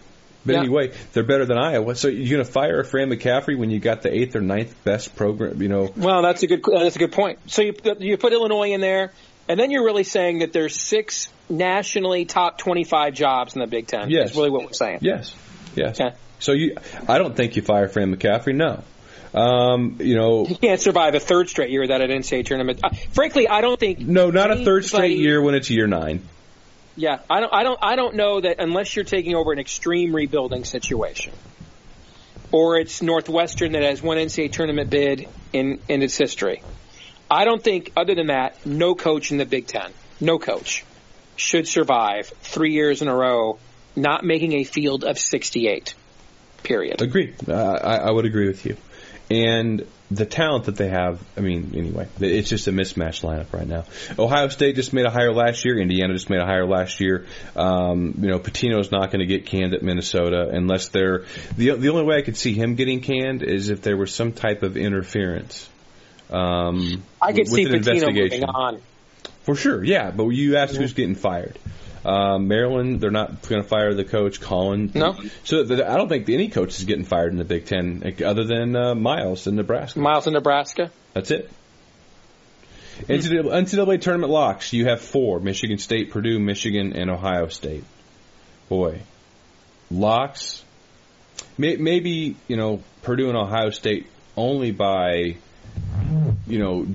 But Yeah. anyway, they're better than Iowa. So you're going to fire a Fran McCaffery when you got the eighth or ninth best program? You know, Well, that's a good that's a good point. So you you put Illinois in there, and then you're really saying that there's six nationally top 25 jobs in the Big Ten. Yes. That's really what we're saying. Yes, yes. Okay. So you, I don't think you fire Fran McCaffery. No, um, you know, He can't survive a third straight year without an NCAA tournament. Uh, frankly, I don't think. no, not a third straight year when it's year nine. Yeah, I don't. I don't. I don't know that unless you're taking over an extreme rebuilding situation, or it's Northwestern that has one NCAA tournament bid in in its history. I don't think, other than that, no coach in the Big Ten, no coach, should survive three years in a row not making a field of 68. Period. Agree. Uh, I, I would agree with you. And the talent that they have, I mean, anyway, it's just a mismatched lineup right now. Ohio State just made a hire last year. Indiana just made a hire last year. Um, you know, Pitino's not going to get canned at Minnesota unless they're the the only way I could see him getting canned is if there was some type of interference. Um, I could see Pitino moving on. For sure, yeah. But you asked who's getting fired. Um, Maryland, they're not going to fire the coach, Colin. No. So th- I don't think any coach is getting fired in the Big Ten other than uh, Miles in Nebraska. Miles in Nebraska. That's it. NCAA, NCAA tournament locks. You have four: Michigan State, Purdue, Michigan, and Ohio State. Boy, locks. May, maybe you know Purdue and Ohio State only by you know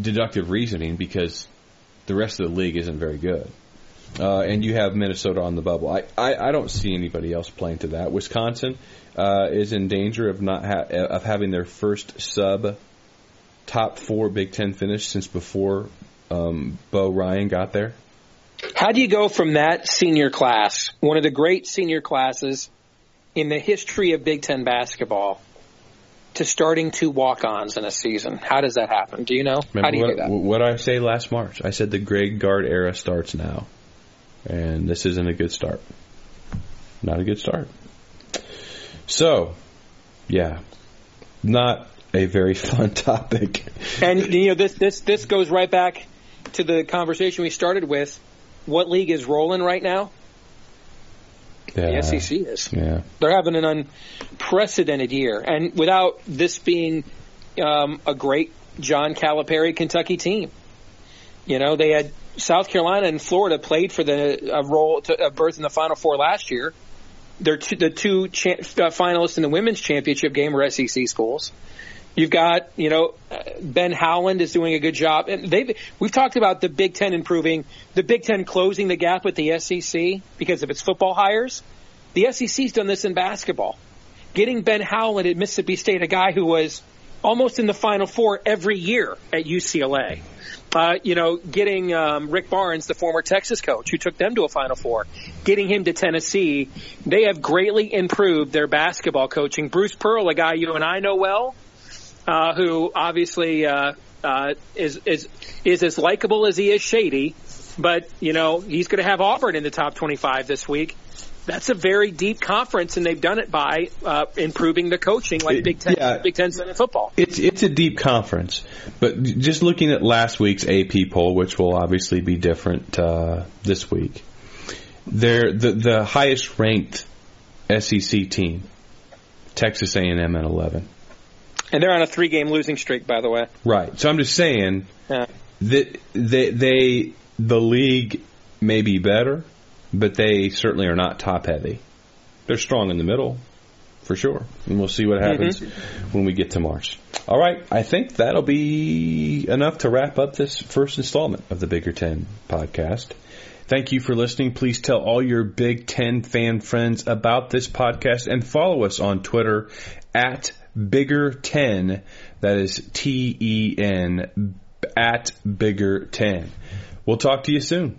deductive reasoning because the rest of the league isn't very good. Uh, and you have Minnesota on the bubble. I, I, I don't see anybody else playing to that. Wisconsin uh, is in danger of not ha- of having their first sub top four Big Ten finish since before um, Bo Ryan got there. How do you go from that senior class, one of the great senior classes in the history of Big Ten basketball, to starting two walk-ons in a season? How does that happen? Do you know? Remember How do you what, do that? what I say last March? I said the Greg Gard era starts now, and this isn't a good start. Not a good start. So, yeah, not a very <laughs> fun topic. And you know this this this goes right back to the conversation we started with. What league is rolling right now? Yeah, The SEC is. Yeah, They're having an unprecedented year, and without this being um, a great John Calipari Kentucky team, you know they had South Carolina and Florida played for the uh, role to uh, berth in the Final Four last year. They're two, the two cha- uh, finalists in the women's championship game were SEC schools. You've got, you know, Ben Howland is doing a good job, and they've we've talked about the Big Ten improving, the Big Ten closing the gap with the SEC because of its football hires. The SEC's done this in basketball, getting Ben Howland at Mississippi State, a guy who was almost in the Final Four every year at UCLA. Uh, you know, getting um, Rick Barnes, the former Texas coach, who took them to a Final Four, getting him to Tennessee. They have greatly improved their basketball coaching. Bruce Pearl, a guy you and I know well, uh, who obviously uh, uh, is is is as likable as he is shady, but you know he's going to have Auburn in the top 25 this week. That's a very deep conference, and they've done it by uh, improving the coaching, like It- Big Ten, yeah. Big Ten in football. it's it's a deep conference, but just looking at last week's AP poll, which will obviously be different uh, this week, they're the the highest ranked SEC team, Texas A&M at 11. And they're on a three-game losing streak, by the way. Right. So I'm just saying Yeah. that they, they the league may be better, but they certainly are not top heavy. They're strong in the middle, for sure. And we'll see what mm-hmm. happens when we get to March. All right, I think that'll be enough to wrap up this first installment of the Bigger Ten podcast. Thank you for listening. Please tell all your Big Ten fan friends about this podcast and follow us on Twitter at Bigger Ten. That is T E N at Bigger Ten. We'll talk to you soon.